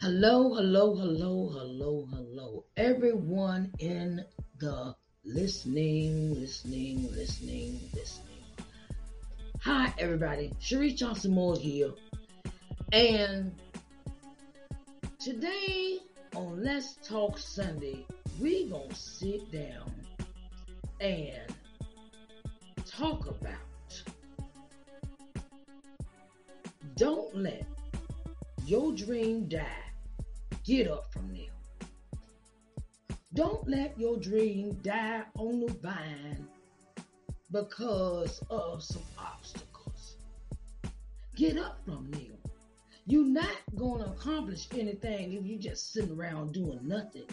Hello, hello, hello, hello, hello. Everyone in the listening, listening, listening, listening. Hi, everybody. Cherie Johnson Moore here. And today on Let's Talk Sunday, we gonna sit down and talk about don't let your dream die Get up from there. Don't let your dream die on the vine because of some obstacles. Get up from there. You're not going to accomplish anything if you're just sitting around doing nothing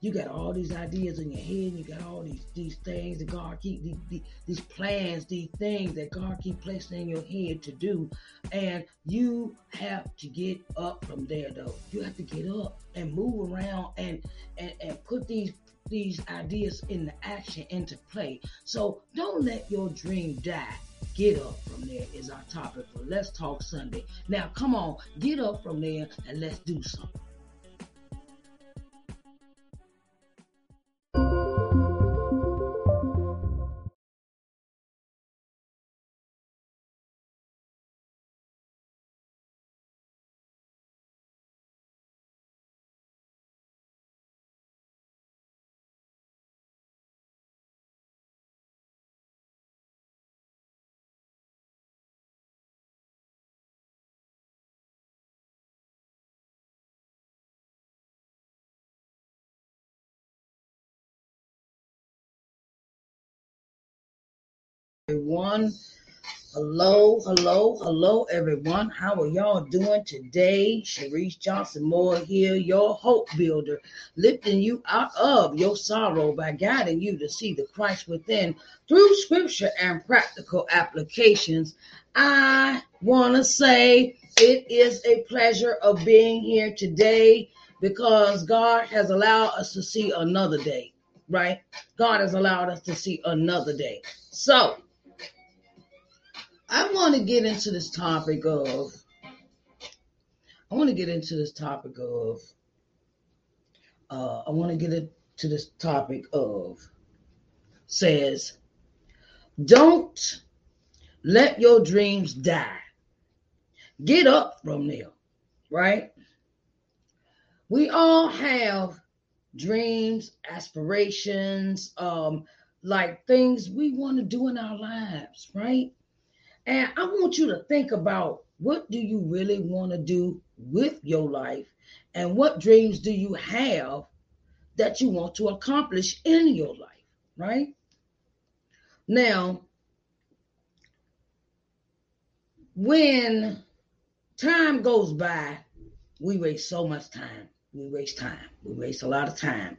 you got all these ideas in your head, you got all these these things that God keep these, these, plans, these things that God keep placing in your head to do, and you have to get up from there though. You have to get up and move around and and, and put these these ideas into action into play. So don't let your dream die. Get up from there is our topic for Let's Talk Sunday. Now, come on, get up from there and let's do something. Everyone. Hello, hello, hello, everyone. How are y'all doing today? Sharice Johnson Moore here, your hope builder, lifting you out of your sorrow by guiding you to see the Christ within through scripture and practical applications. I want to say it is a pleasure of being here today because God has allowed us to see another day, right? God has allowed us to see another day. So, I want to get into this topic of I want to get into this topic of uh, I want to get into this topic of says don't let your dreams die. Get up from there, right? We all have dreams, aspirations, um, like things we want to do in our lives, right? And I want you to think about what do you really want to do with your life and what dreams do you have that you want to accomplish in your life, right? Now, when time goes by, we waste so much time. We waste time. We waste a lot of time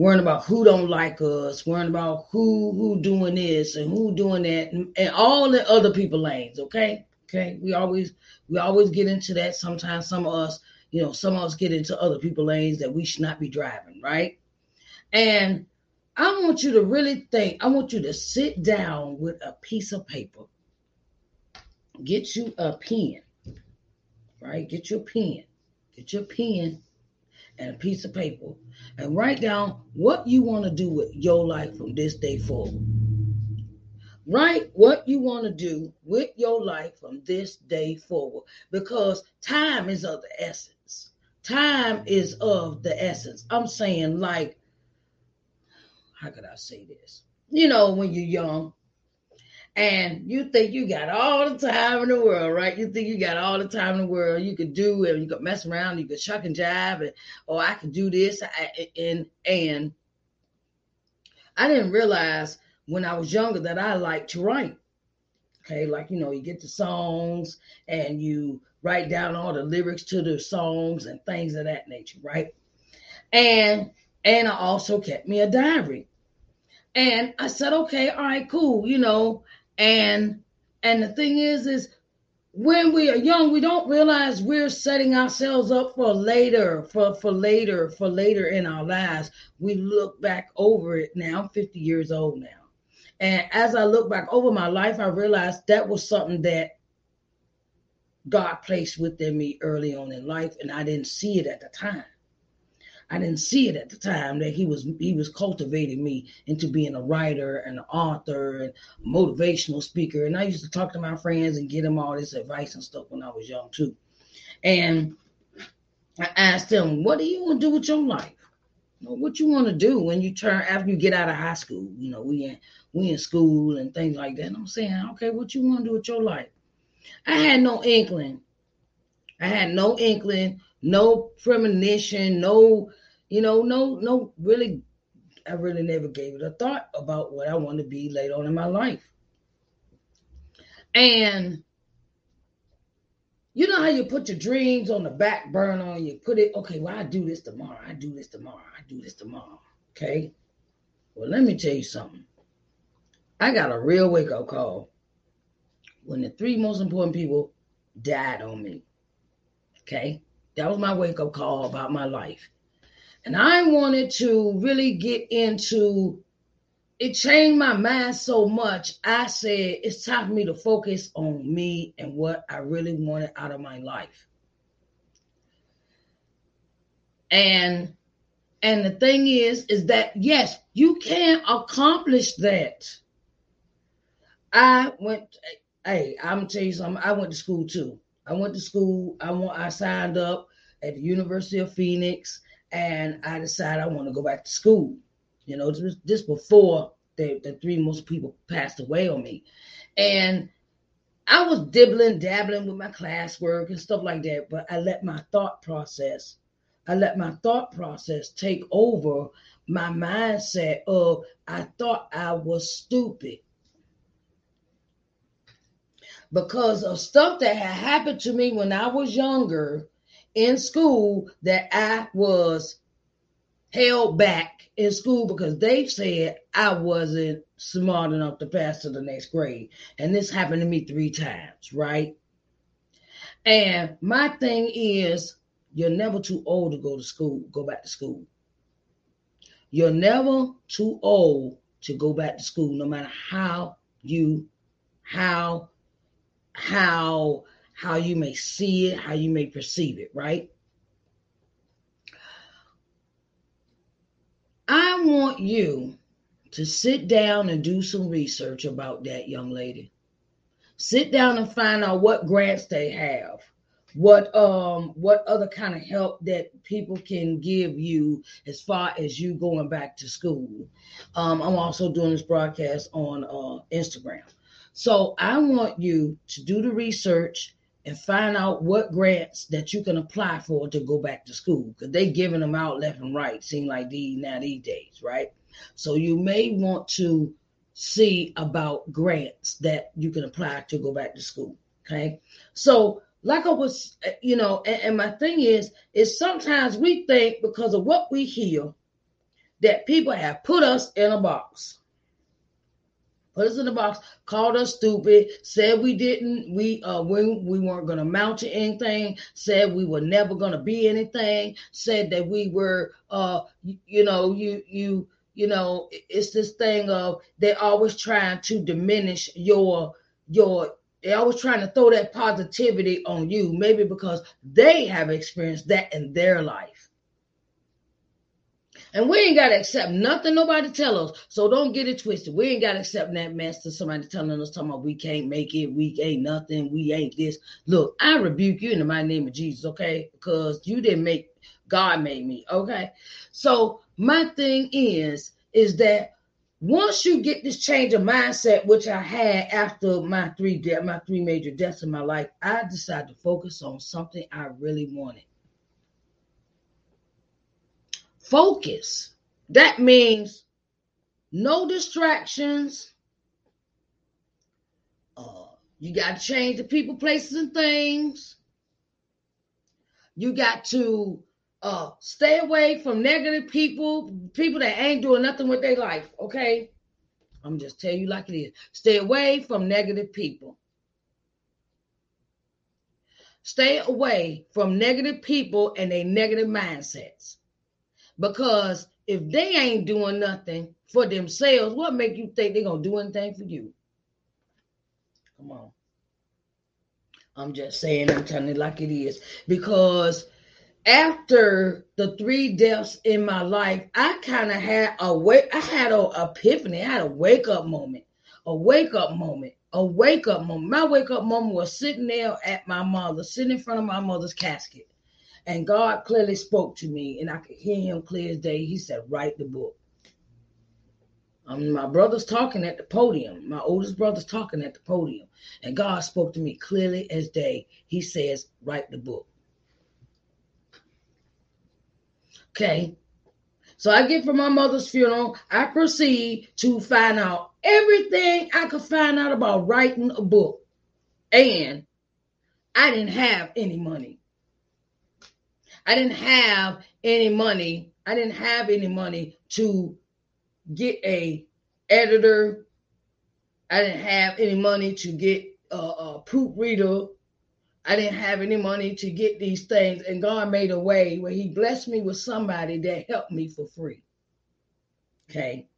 worrying about who don't like us, worrying about who who doing this and who doing that, and, and all the other people lanes. Okay, okay. We always we always get into that. Sometimes some of us, you know, some of us get into other people lanes that we should not be driving, right? And I want you to really think. I want you to sit down with a piece of paper. Get you a pen, right? Get your pen. Get your pen and a piece of paper and write down what you want to do with your life from this day forward. Write what you want to do with your life from this day forward because time is of the essence. Time is of the essence. I'm saying, like, how could I say this? You know, when you're young, and you think you got all the time in the world, right? You think you got all the time in the world. You could do and you could mess around, you could chuck and jive, and oh, I could do this, and and I didn't realize when I was younger that I liked to write. Okay, like you know, you get the songs and you write down all the lyrics to the songs and things of that nature, right? And and I also kept me a diary. And I said, okay, all right, cool. You know, and and the thing is, is when we are young, we don't realize we're setting ourselves up for later, for, for later, for later in our lives. We look back over it now. I'm 50 years old now. And as I look back over my life, I realized that was something that God placed within me early on in life, and I didn't see it at the time. I didn't see it at the time that he was he was cultivating me into being a writer and an author and motivational speaker. And I used to talk to my friends and get them all this advice and stuff when I was young too. And I asked them, "What do you want to do with your life? what you want to do when you turn after you get out of high school? You know, we in we in school and things like that." And I'm saying, "Okay, what you want to do with your life?" I had no inkling. I had no inkling, no premonition, no, you know, no, no, really, I really never gave it a thought about what I want to be later on in my life. And you know how you put your dreams on the back burner you put it, okay, well, I do this tomorrow. I do this tomorrow. I do this tomorrow. Okay. Well, let me tell you something. I got a real wake up call when the three most important people died on me. Okay. That was my wake up call about my life. And I wanted to really get into it, changed my mind so much. I said it's time for me to focus on me and what I really wanted out of my life. And and the thing is, is that yes, you can accomplish that. I went hey, I'm tell you something. I went to school too. I went to school. I want. I signed up at the University of Phoenix, and I decided I want to go back to school. You know, this, this before the, the three most people passed away on me, and I was dibbling, dabbling with my classwork and stuff like that. But I let my thought process, I let my thought process take over my mindset of I thought I was stupid because of stuff that had happened to me when I was younger in school that I was held back in school because they said I wasn't smart enough to pass to the next grade. And this happened to me three times, right? And my thing is, you're never too old to go to school, go back to school. You're never too old to go back to school, no matter how you, how how how you may see it, how you may perceive it, right? I want you to sit down and do some research about that young lady. Sit down and find out what grants they have, what um what other kind of help that people can give you as far as you going back to school. Um, I'm also doing this broadcast on uh, Instagram. So I want you to do the research and find out what grants that you can apply for to go back to school because they giving them out left and right. Seem like these now these days, right? So you may want to see about grants that you can apply to go back to school. Okay, so like I was, you know, and, and my thing is, is sometimes we think because of what we hear that people have put us in a box put us in the box, called us stupid, said we didn't, we uh we, we weren't gonna mount to anything, said we were never gonna be anything, said that we were uh you, you know, you you you know, it's this thing of they're always trying to diminish your your they're always trying to throw that positivity on you, maybe because they have experienced that in their life. And we ain't got to accept nothing nobody tell us. So don't get it twisted. We ain't got to accept that mess to somebody telling us, talking about we can't make it, we ain't nothing, we ain't this. Look, I rebuke you in the name of Jesus, okay? Because you didn't make, God made me, okay? So my thing is, is that once you get this change of mindset, which I had after my three de- my three major deaths in my life, I decided to focus on something I really wanted focus. That means no distractions. Uh, you got to change the people, places, and things. You got to uh, stay away from negative people, people that ain't doing nothing with their life. Okay, I'm just tell you like it is. Stay away from negative people. Stay away from negative people and their negative mindsets. Because if they ain't doing nothing for themselves, what make you think they're gonna do anything for you? Come on. I'm just saying, I'm telling it like it is. Because after the three deaths in my life, I kind of had a wake, I had a epiphany, I had a wake up moment, a wake up moment, a wake up moment. My wake up moment was sitting there at my mother, sitting in front of my mother's casket. And God clearly spoke to me, and I could hear him clear as day. He said, Write the book. Um, my brother's talking at the podium. My oldest brother's talking at the podium. And God spoke to me clearly as day. He says, Write the book. Okay. So I get from my mother's funeral. I proceed to find out everything I could find out about writing a book. And I didn't have any money. I didn't have any money. I didn't have any money to get a editor. I didn't have any money to get a, a proofreader. I didn't have any money to get these things, and God made a way where He blessed me with somebody that helped me for free. Okay.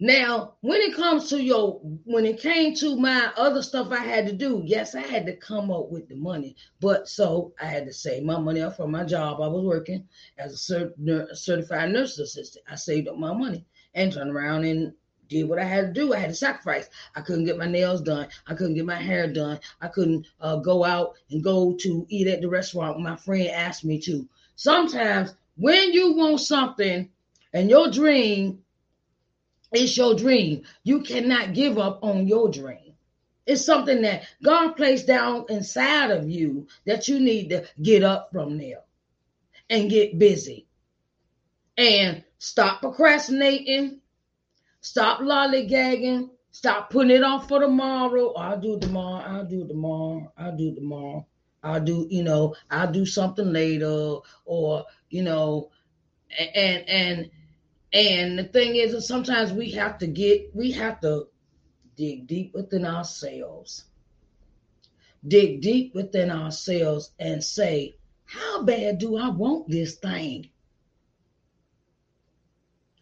Now, when it comes to your, when it came to my other stuff I had to do, yes, I had to come up with the money. But so I had to save my money up from my job. I was working as a cert, certified nurse assistant. I saved up my money and turned around and did what I had to do. I had to sacrifice. I couldn't get my nails done. I couldn't get my hair done. I couldn't uh, go out and go to eat at the restaurant my friend asked me to. Sometimes when you want something and your dream it's your dream. You cannot give up on your dream. It's something that God placed down inside of you that you need to get up from there and get busy and stop procrastinating, stop lollygagging, stop putting it off for tomorrow. I'll do tomorrow. I'll do tomorrow. I'll do tomorrow. I'll do, you know, I'll do something later or, you know, and and and the thing is that sometimes we have to get, we have to dig deep within ourselves. Dig deep within ourselves and say, how bad do I want this thing?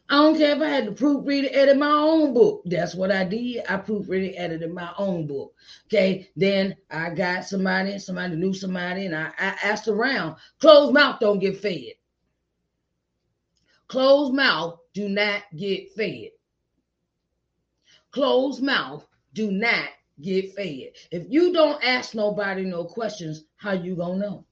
I don't care if I had to proofread and edit my own book. That's what I did. I proofread and edited my own book. Okay. Then I got somebody, somebody knew somebody, and I, I asked around. Closed mouth don't get fed. Closed mouth do not get fed. Closed mouth do not get fed. If you don't ask nobody no questions, how you gonna know?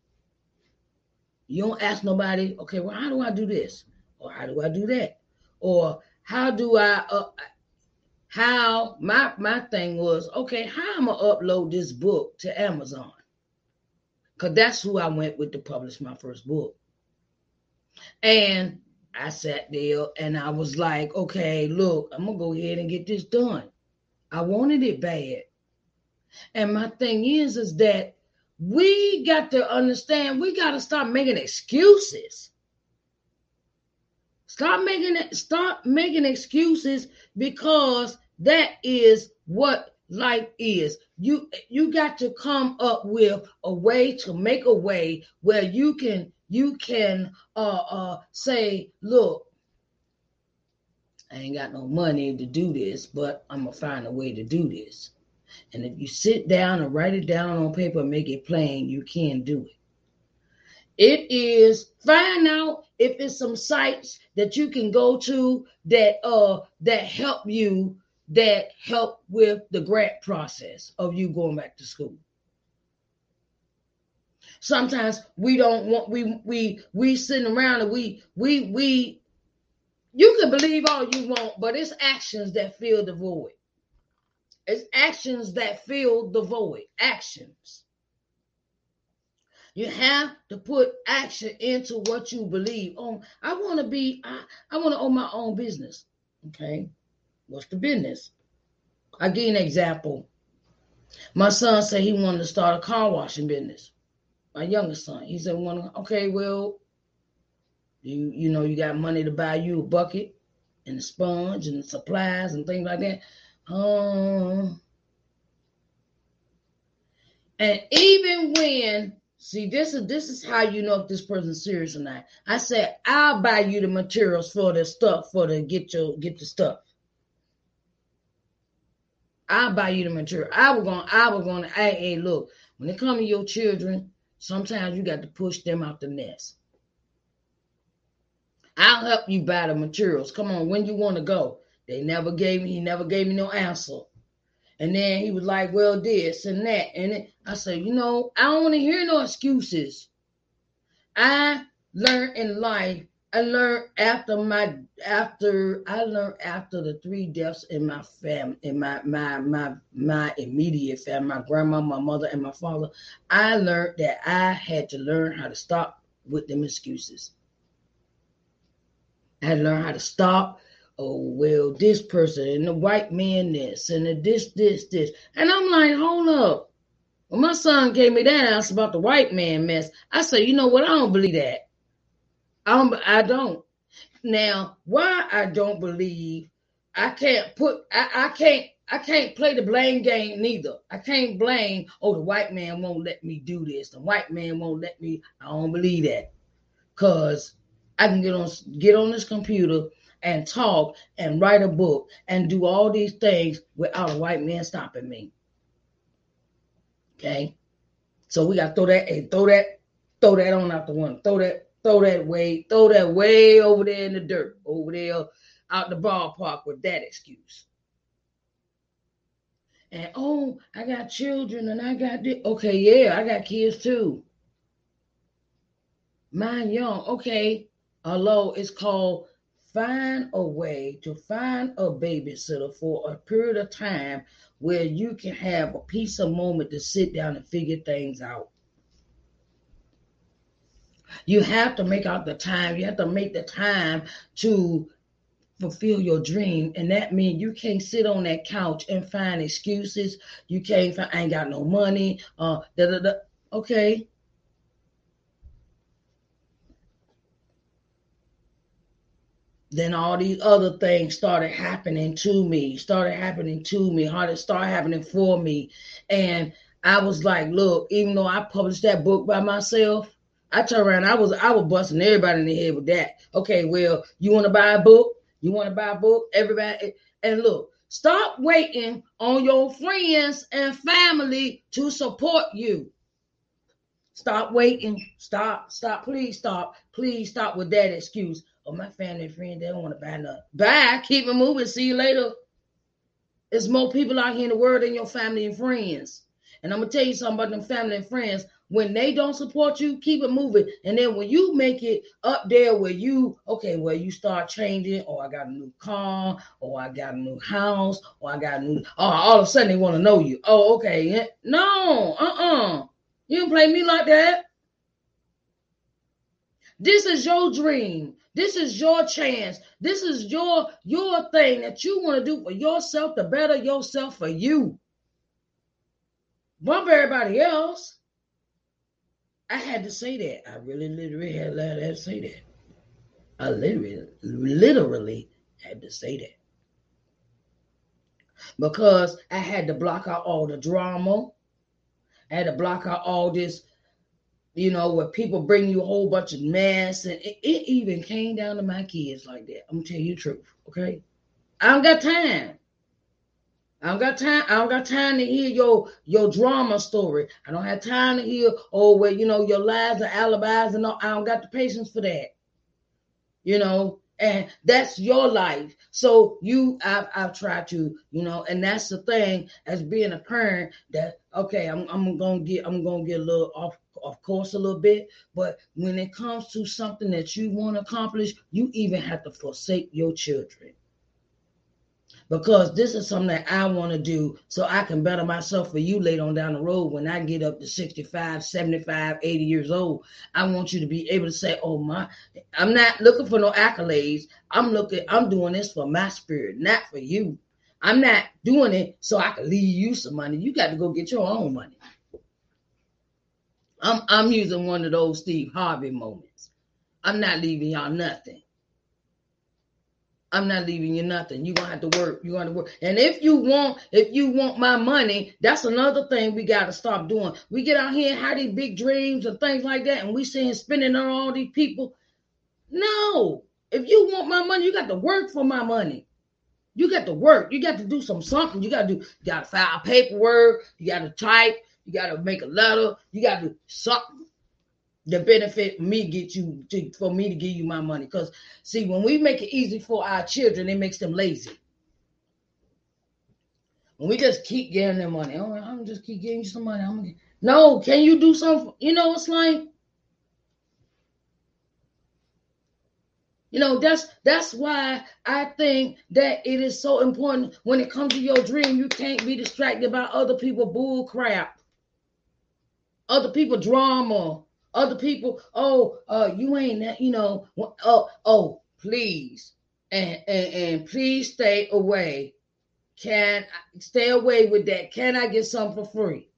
You don't ask nobody, okay, well, how do I do this? Or how do I do that? Or how do I uh, how my my thing was, okay, how I'm I upload this book to Amazon? Cause that's who I went with to publish my first book. And I sat there and I was like, okay, look, I'm gonna go ahead and get this done. I wanted it bad. And my thing is, is that we got to understand we got to stop making excuses. Stop making it, stop making excuses because that is what life is. You you got to come up with a way to make a way where you can you can uh, uh, say, look, I ain't got no money to do this, but I'm gonna find a way to do this. And if you sit down and write it down on paper and make it plain, you can do it. It is find out if it's some sites that you can go to that uh that help you that help with the grant process of you going back to school. Sometimes we don't want we we we sitting around and we we we you can believe all you want, but it's actions that fill the void. It's actions that fill the void. Actions. You have to put action into what you believe. On oh, I want to be, I, I want to own my own business. Okay. What's the business? I give you an example. My son said he wanted to start a car washing business my youngest son. He said, "One, okay, well, you you know you got money to buy you a bucket and a sponge and supplies and things like that." Um, and even when see this is this is how you know if this person's serious or not. I said, "I'll buy you the materials for the stuff for the get your get the stuff." I'll buy you the material. I was gonna, I was gonna, hey, hey, look, When it comes to your children, sometimes you got to push them out the nest. I'll help you buy the materials. Come on, when you want to go. They never gave me, he never gave me no answer. And then he was like, well, this and that. And I said, you know, I don't want to hear no excuses. I learned in life. I learned after my after I learned after the three deaths in my family, in my my my my immediate family, my grandma, my mother, and my father. I learned that I had to learn how to stop with them excuses. I had to learn how to stop oh well this person and the white man this and the this this this and i'm like hold up when my son gave me that answer about the white man mess i said you know what i don't believe that i i don't now why i don't believe i can't put i, I can't I can't play the blame game neither. I can't blame, oh, the white man won't let me do this. The white man won't let me. I don't believe that. Cause I can get on get on this computer and talk and write a book and do all these things without a white man stopping me. Okay. So we gotta throw that, hey, throw that, throw that on out the window. Throw that, throw that way, throw that way over there in the dirt, over there out the ballpark with that excuse. And oh, I got children and I got this. Okay, yeah, I got kids too. Mine young. Okay. Hello, it's called find a way to find a babysitter for a period of time where you can have a piece of moment to sit down and figure things out. You have to make out the time. You have to make the time to fulfill your dream. And that means you can't sit on that couch and find excuses. You can't find, I ain't got no money. Uh, da, da, da. Okay. then all these other things started happening to me, started happening to me, started start happening for me. And I was like, look, even though I published that book by myself, I turned around, I was I was busting everybody in the head with that. Okay, well, you want to buy a book? You want to buy a book? Everybody and look, stop waiting on your friends and family to support you. Stop waiting. Stop. Stop. Please stop. Please stop with that excuse or my family and friends, they don't want to buy nothing. Bye. Keep it moving. See you later. There's more people out here in the world than your family and friends. And I'm gonna tell you something about them family and friends. When they don't support you, keep it moving. And then when you make it up there where you, okay, where you start changing, or I got a new car, or I got a new house, or I got a new, oh, all of a sudden they want to know you. Oh, okay. No, uh-uh. You don't play me like that. This is your dream. This is your chance. This is your your thing that you want to do for yourself to better yourself for you. Bump everybody else. I had to say that. I really literally had, to say that. I literally literally had to say that. Because I had to block out all the drama. I had to block out all this you know, where people bring you a whole bunch of mess, and it, it even came down to my kids like that. I'm gonna tell you the truth, okay? I don't got time. I don't got time. I don't got time to hear your your drama story. I don't have time to hear, oh, well, you know, your lies and alibis and all. I don't got the patience for that. You know, and that's your life. So you, I've, I've tried to, you know, and that's the thing as being a parent that okay, I'm, I'm gonna get, I'm gonna get a little off of course, a little bit, but when it comes to something that you want to accomplish, you even have to forsake your children. Because this is something that I want to do so I can better myself for you later on down the road when I get up to 65, 75, 80 years old. I want you to be able to say, Oh my, I'm not looking for no accolades. I'm looking, I'm doing this for my spirit, not for you. I'm not doing it so I can leave you some money. You got to go get your own money. I'm I'm using one of those Steve Harvey moments. I'm not leaving y'all nothing. I'm not leaving you nothing. You're gonna have to work. You're gonna work. And if you want, if you want my money, that's another thing we gotta stop doing. We get out here and have these big dreams and things like that, and we see him spending on all these people. No, if you want my money, you got to work for my money. You got to work. You got to do some something. You got to do. You got to file paperwork. You got to type You gotta make a letter. You gotta do something to benefit me, get you to, for me to give you my money. Because see, when we make it easy for our children, it makes them lazy. When we just keep getting them money, oh, I'm just keep getting you some money. I'm gonna, no, can you do something? You know, it's like You know, that's that's why I think that it is so important when it comes to your dream, you can't be distracted by other people bull crap. Other people drama, other people, oh, uh, you ain't that, you know, oh, oh, please. And, and and please stay away. Can stay away with that? Can I get some for free?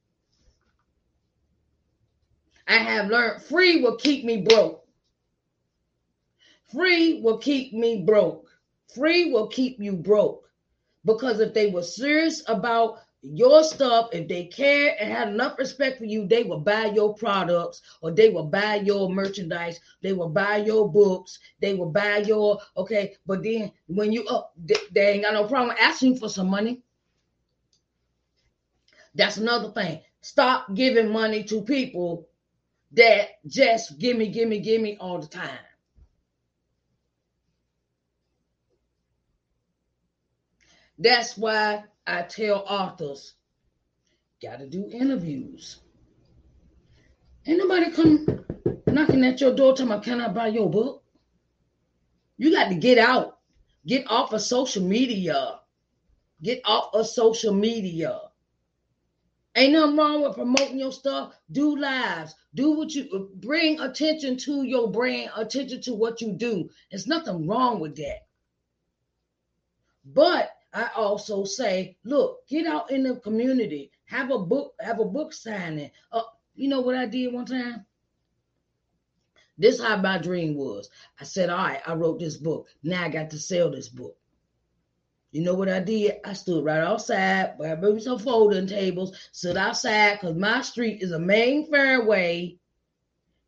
I have learned free will keep me broke. Free will keep me broke. Free will keep you broke. Because if they were serious about your stuff, if they care and had enough respect for you, they will buy your products or they will buy your merchandise. They will buy your books. They will buy your, okay. But then when you up, they, they ain't got no problem asking for some money. That's another thing. Stop giving money to people that just give me, give me, give me all the time. That's why I tell authors, got to do interviews. Ain't nobody come knocking at your door talking about, can I buy your book? You got to get out. Get off of social media. Get off of social media. Ain't nothing wrong with promoting your stuff. Do lives. Do what you bring attention to your brand, attention to what you do. There's nothing wrong with that. But I also say, look, get out in the community, have a book, have a book signing. Uh, you know what I did one time? This how my dream was. I said, all right, I wrote this book. Now I got to sell this book. You know what I did? I stood right outside, where maybe some folding tables, stood outside because my street is a main fairway,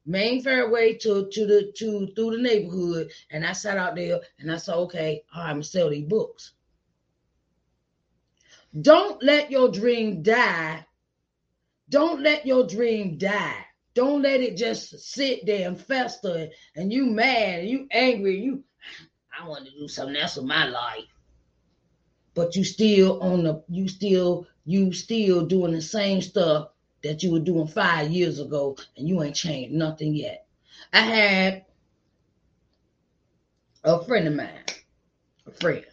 main fairway to to the to through the neighborhood. And I sat out there and I said, okay, I'm gonna sell these books. Don't let your dream die. Don't let your dream die. Don't let it just sit there and fester and you mad and you angry. And You I want to do something else with my life. But you still on the you still you still doing the same stuff that you were doing five years ago and you ain't changed nothing yet. I had a friend of mine, a friend,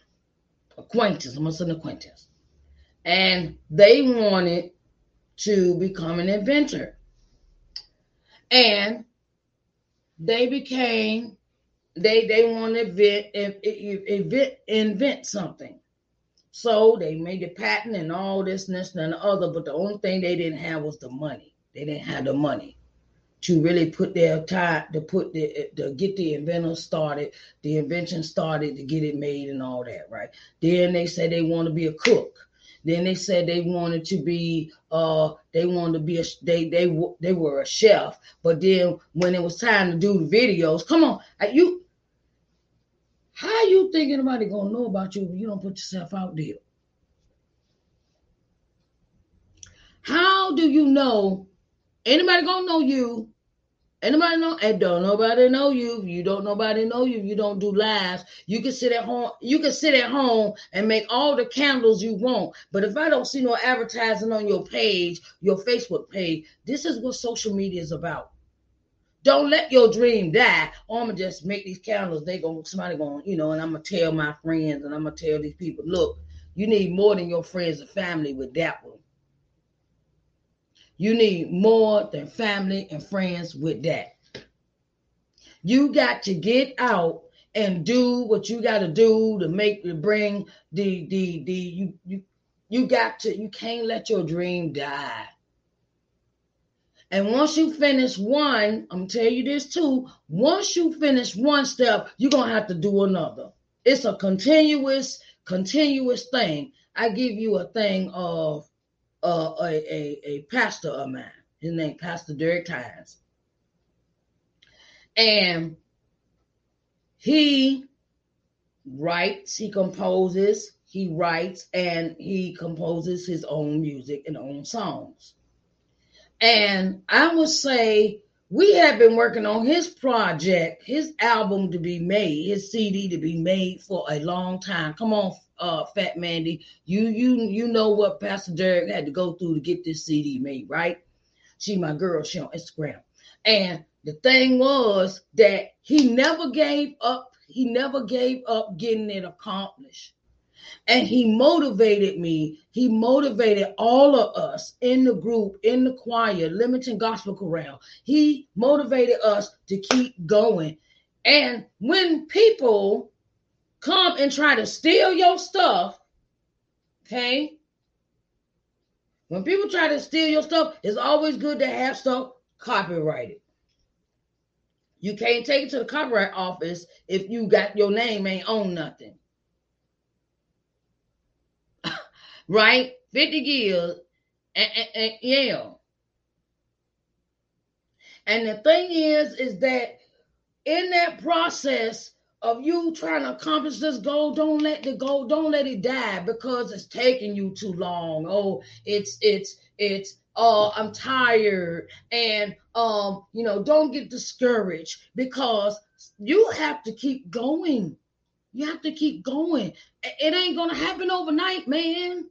acquaintance, I'm gonna an acquaintance and they wanted to become an inventor. And they became they they want to invent, invent invent something. So they made a patent and all this, and this, and the other. But the only thing they didn't have was the money. They didn't have the money to really put their time to put the to get the inventor started, the invention started to get it made and all that, right? Then they said they want to be a cook. Then they said they wanted to be uh they wanted to be a they they they were a chef. But then when it was time to do the videos, come on, you how you think anybody gonna know about you if you don't put yourself out there? How do you know anybody gonna know you Anybody know? And don't nobody know you. You don't nobody know you. You don't do lives. You can sit at home. You can sit at home and make all the candles you want. But if I don't see no advertising on your page, your Facebook page, this is what social media is about. Don't let your dream die. Oh, I'm gonna just make these candles. They going somebody going, you know, and I'm gonna tell my friends and I'm gonna tell these people, look, you need more than your friends and family with that one. You need more than family and friends with that. You got to get out and do what you got to do to make to bring the the the you you you got to you can't let your dream die. And once you finish one, I'm tell you this too. Once you finish one step, you're gonna have to do another. It's a continuous, continuous thing. I give you a thing of uh, a, a, a pastor of mine. His name Pastor Derek Tynes. And he writes, he composes, he writes, and he composes his own music and own songs. And I would say we have been working on his project, his album to be made, his CD to be made for a long time. Come on, uh, Fat Mandy, you you you know what Pastor Derek had to go through to get this CD made, right? She my girl, she on Instagram, and the thing was that he never gave up. He never gave up getting it accomplished. And he motivated me. He motivated all of us in the group, in the choir, Limited Gospel Chorale. He motivated us to keep going. And when people come and try to steal your stuff, okay? When people try to steal your stuff, it's always good to have stuff copyrighted. You can't take it to the copyright office if you got your name ain't on nothing. Right? 50 years and, yeah. And the thing is, is that in that process of you trying to accomplish this goal, don't let the goal, don't let it die because it's taking you too long. Oh, it's it's it's oh, I'm tired. And um, you know, don't get discouraged because you have to keep going. You have to keep going. It ain't gonna happen overnight, man.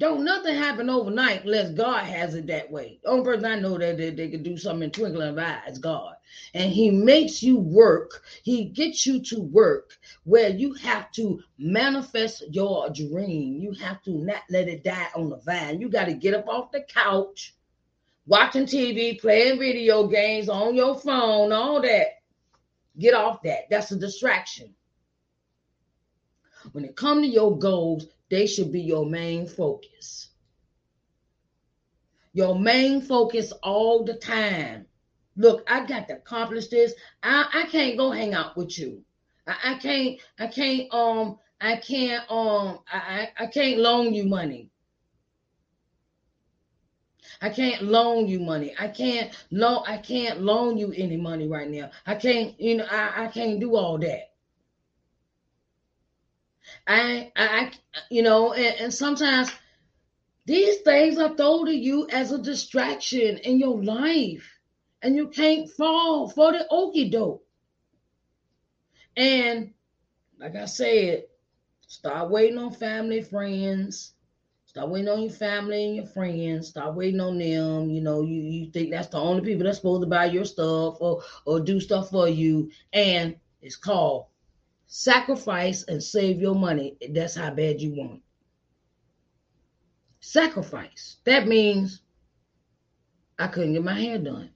Don't nothing happen overnight unless God has it that way. The only person I know that they, they do something in twinkling of eye is God. And He makes you work. He gets you to work where you have to manifest your dream. You have to not let it die on the vine. You got to get up off the couch, watching TV, playing video games on your phone, all that. Get off that. That's a distraction. When it comes to your goals, they should be your main focus. Your main focus all the time. Look, I got to accomplish this. I, I can't go hang out with you. I, I can't, I can't, um, I can't, um, I, I I can't loan you money. I can't loan you money. I can't loan, I can't loan you any money right now. I can't, you know, I, I can't do all that. I, I, you know, and, and sometimes these things are thrown to you as a distraction in your life, and you can't fall for the okey doke. And like I said, start waiting on family, friends. Stop waiting on your family and your friends. Stop waiting on them. You know, you, you think that's the only people that's supposed to buy your stuff or or do stuff for you. And it's called Sacrifice and save your money. That's how bad you want. Sacrifice. That means I couldn't get my hair done.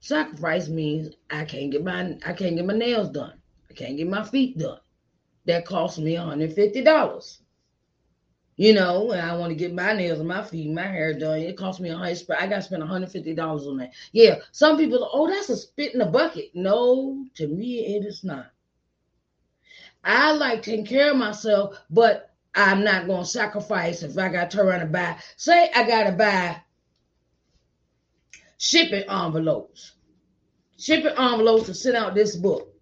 Sacrifice means I can't get my I can't get my nails done. I can't get my feet done. That cost me $150. You know, and I want to get my nails and my feet, my hair done. It cost me a hundred. I got to spend $150 on that. Yeah, some people, oh, that's a spit in the bucket. No, to me, it is not. I like taking care of myself, but I'm not going to sacrifice if I got to around and buy. Say I got to buy shipping envelopes. Shipping envelopes to send out this book.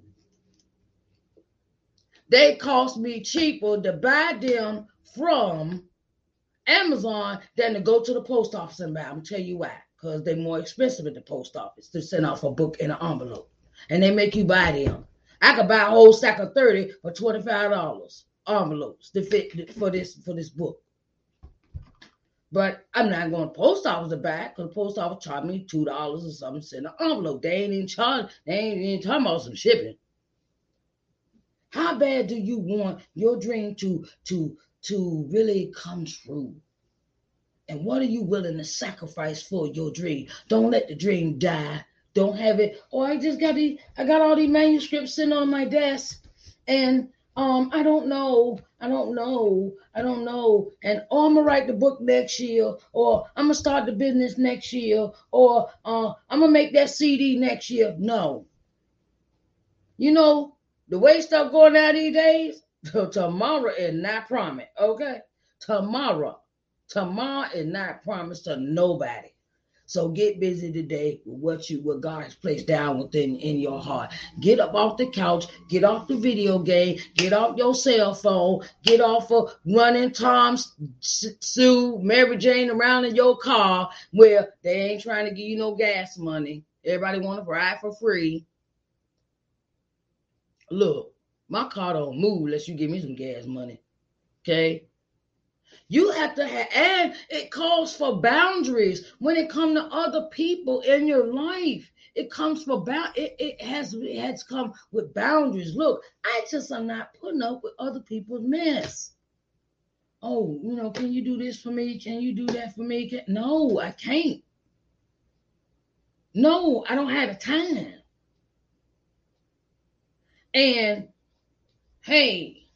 They cost me cheaper to buy them from Amazon than to go to the post office and buy. I'm tell you why. Because they're more expensive at the post office to send off a book in an envelope. And they make you buy them. I could buy a whole stack of 30 for $25 envelopes to fit for this for this book. But I'm not going to post office to buy because the post office charged me two dollars or something send an envelope. They ain't in charge. They ain't even talking about some shipping. How bad do you want your dream to to to really come true? And what are you willing to sacrifice for your dream? Don't let the dream die don't have it. Or oh, I just got the I got all these manuscripts sitting on my desk, and um I don't know, I don't know, I don't know, and oh I'm gonna write the book next year, or I'm gonna start the business next year, or uh I'm gonna make that CD next year. No. You know the way stuff going out these days. tomorrow is not promised. Okay, tomorrow, tomorrow is not promised to nobody. So get busy today with what you what God has placed down within in your heart. Get up off the couch, get off the video game, get off your cell phone, get off of running Tom, Sue, Mary Jane around in your car where they ain't trying to give you no gas money. Everybody want to ride for free. Look, my car don't move unless you give me some gas money. Okay. You have to have, and it calls for boundaries when it comes to other people in your life. It comes for bound. It, it has it has come with boundaries. Look, I just am not putting up with other people's mess. Oh, you know, can you do this for me? Can you do that for me? Can, no, I can't. No, I don't have the time. And hey,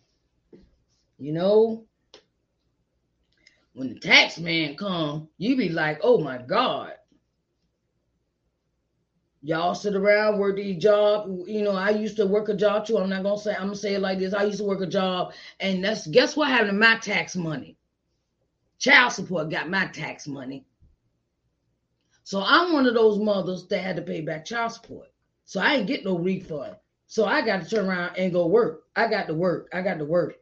you know, when the tax man come, you be like, oh my God. Y'all sit around, work the job. You know, I used to work a job too. I'm not gonna say I'm gonna say it like this. I used to work a job, and that's guess what happened to my tax money? Child support got my tax money. So I'm one of those mothers that had to pay back child support. So I ain't get no refund. So I got to turn around and go work. I got to work. I got to work.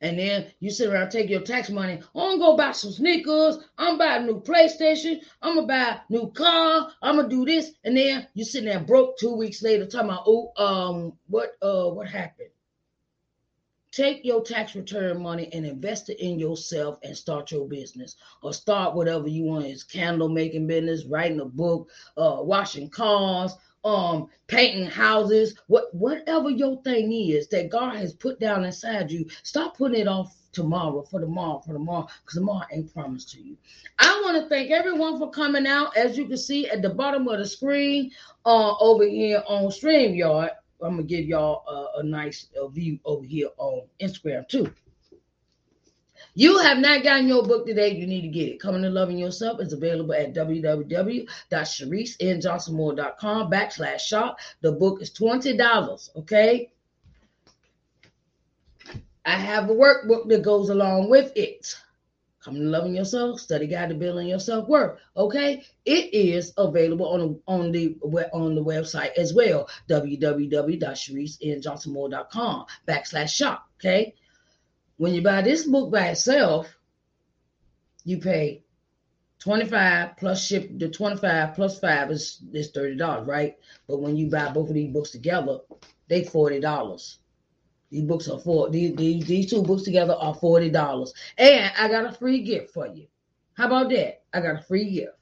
And then you sit around, take your tax money. I'm gonna go buy some sneakers. I'm gonna buy a new PlayStation. I'm gonna buy a new car. I'm gonna do this. And then you sitting there broke two weeks later, talking about, oh, um, what, uh, what happened? Take your tax return money and invest it in yourself and start your business or start whatever you want. It's candle making business, writing a book, uh, washing cars, um painting houses, what whatever your thing is that God has put down inside you, stop putting it off tomorrow for tomorrow for tomorrow because tomorrow ain't promised to you. I want to thank everyone for coming out. As you can see at the bottom of the screen, uh, over here on StreamYard, I'm gonna give y'all a, a nice uh, view over here on Instagram too. You have not gotten your book today. You need to get it. Coming to Loving Yourself is available at www.sharicenjohnsonmoore.com backslash shop. The book is $20. Okay. I have a workbook that goes along with it. Coming to Loving Yourself, study guide to building your self worth. Okay, it is available on on the on the website as well. www.sharicenjohnsonmoore.com backslash shop. Okay, when you buy this book by itself, you pay 25 plus ship the 25 plus 5 is, is $30, right? But when you buy both of these books together, they $40. These books are for these, these, these two books together are $40. And I got a free gift for you. How about that? I got a free gift.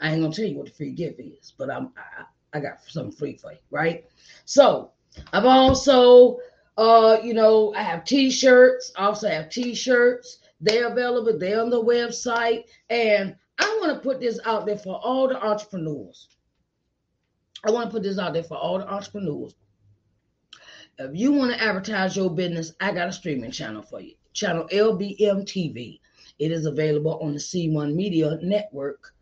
I ain't gonna tell you what the free gift is, but I'm I, I got something free for you, right? So I've also uh, you know, I have t-shirts. I also have t-shirts. They're available. They're on the website. And I want to put this out there for all the entrepreneurs. I want to put this out there for all the entrepreneurs. If you want to advertise your business, I got a streaming channel for you. Channel LBM TV. It is available on the C1 Media Network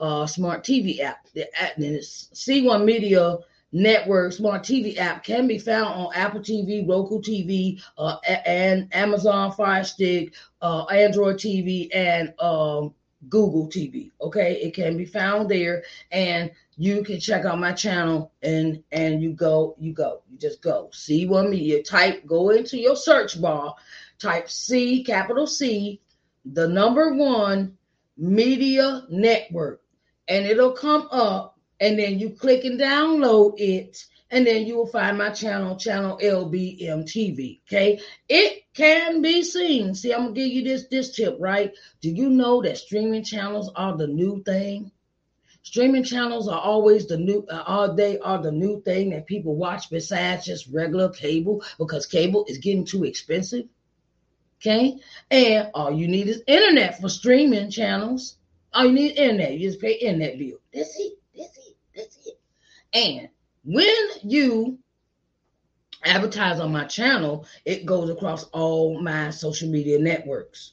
uh, smart TV app. The app is C1 Media network smart TV app can be found on Apple TV, Roku TV, uh, and Amazon Fire Stick, uh, Android TV, and um, Google TV. Okay, it can be found there, and you can check out my channel and and you go, you go, you just go. C1 Media. Type, go into your search bar, type C, capital C, the number one media network, and it'll come up and then you click and download it and then you will find my channel channel lbm tv okay? It can be seen. See i'm gonna give you this this tip right? Do you know that streaming channels are the new thing? Streaming channels are always the new uh, are they are the new thing that people watch besides just regular cable because cable is getting too expensive okay? And all you need is internet for streaming channels. All you need internet. You just pay internet bill. That's it that's it and when you advertise on my channel, it goes across all my social media networks.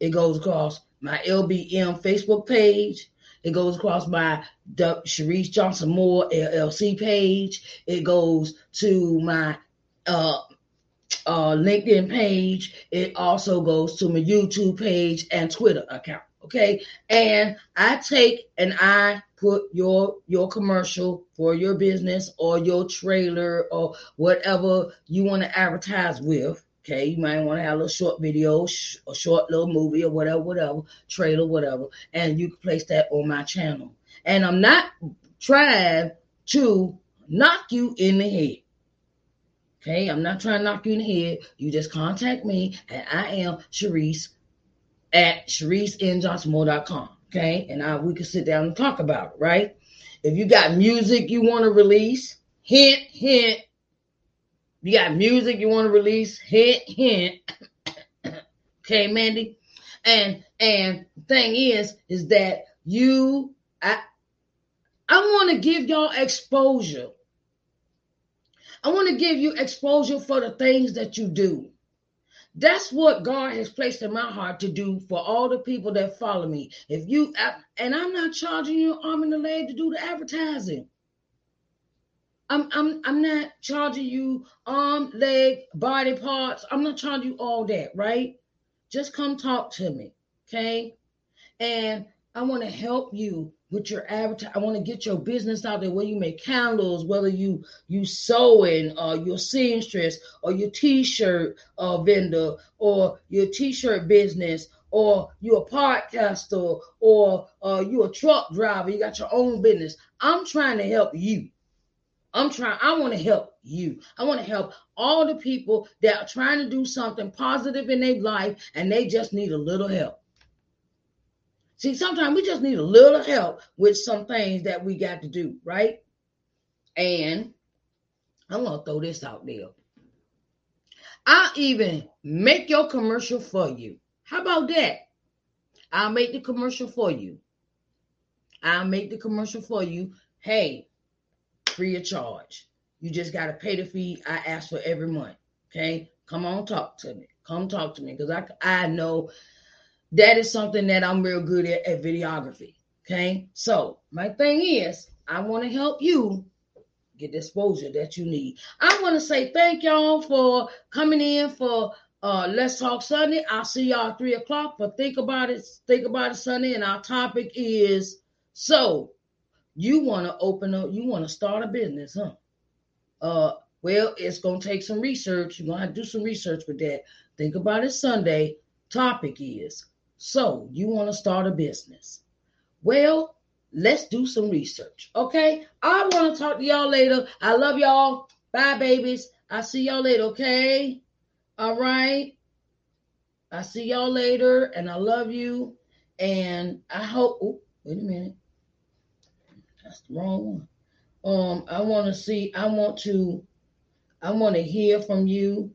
It goes across my LBM Facebook page. It goes across my Sharice Johnson Moore LLC page. It goes to my uh, uh, LinkedIn page. It also goes to my YouTube page and Twitter account. Okay. And I take and I put your your commercial for your business or your trailer or whatever you want to advertise with. Okay, you might want to have a little short video, sh- a short little movie, or whatever, whatever, trailer, whatever, and you can place that on my channel. And I'm not trying to knock you in the head. Okay, I'm not trying to knock you in the head. You just contact me, and I am Sharice at ShariceNJohnsonMoore.com. Okay, and I, we can sit down and talk about it, right? If you got music you want to release, hint, hint. You got music you want to release, hint, hint. okay, Mandy. And and thing is, is that you, I, I want to give y'all exposure. I want to give you exposure for the things that you do. That's what God has placed in my heart to do for all the people that follow me. If you and I'm not charging you arm and a leg to do the advertising. I'm I'm I'm not charging you arm, leg, body parts. I'm not charging you all that, right? Just come talk to me, okay? And I want to help you with your advertising. I want to get your business out there. Whether you make candles, whether you you sewing, or your seamstress, or your t-shirt uh, vendor, or your t-shirt business, or you a podcaster, or uh, you a truck driver. You got your own business. I'm trying to help you. I'm trying. I want to help you. I want to help all the people that are trying to do something positive in their life, and they just need a little help. See, sometimes we just need a little help with some things that we got to do, right? And I'm going to throw this out there. I'll even make your commercial for you. How about that? I'll make the commercial for you. I'll make the commercial for you. Hey, free of charge. You just got to pay the fee I ask for every month. Okay? Come on, talk to me. Come talk to me because I, I know that is something that I'm real good at, at videography. Okay. So my thing is, I want to help you get the exposure that you need. I want to say thank y'all for coming in for uh Let's Talk Sunday. I'll see y'all three o'clock for Think About It, Think About It Sunday. And our topic is so you want to open up, you want to start a business, huh? Uh well, it's gonna take some research. You're gonna have to do some research with that. Think about it Sunday. Topic is so, you want to start a business? Well, let's do some research. Okay. I want to talk to y'all later. I love y'all. Bye, babies. I see y'all later. Okay. All right. I see y'all later and I love you. And I hope, oh, wait a minute. That's the wrong one. Um, I want to see, I want to, I want to hear from you.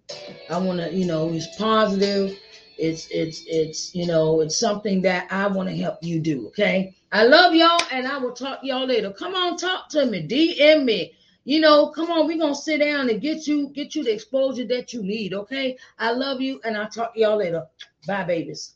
I want to, you know, it's positive it's it's it's you know it's something that I want to help you do. Okay. I love y'all and I will talk y'all later. Come on, talk to me. DM me. You know, come on, we're gonna sit down and get you get you the exposure that you need. Okay. I love you and I'll talk to y'all later. Bye, babies.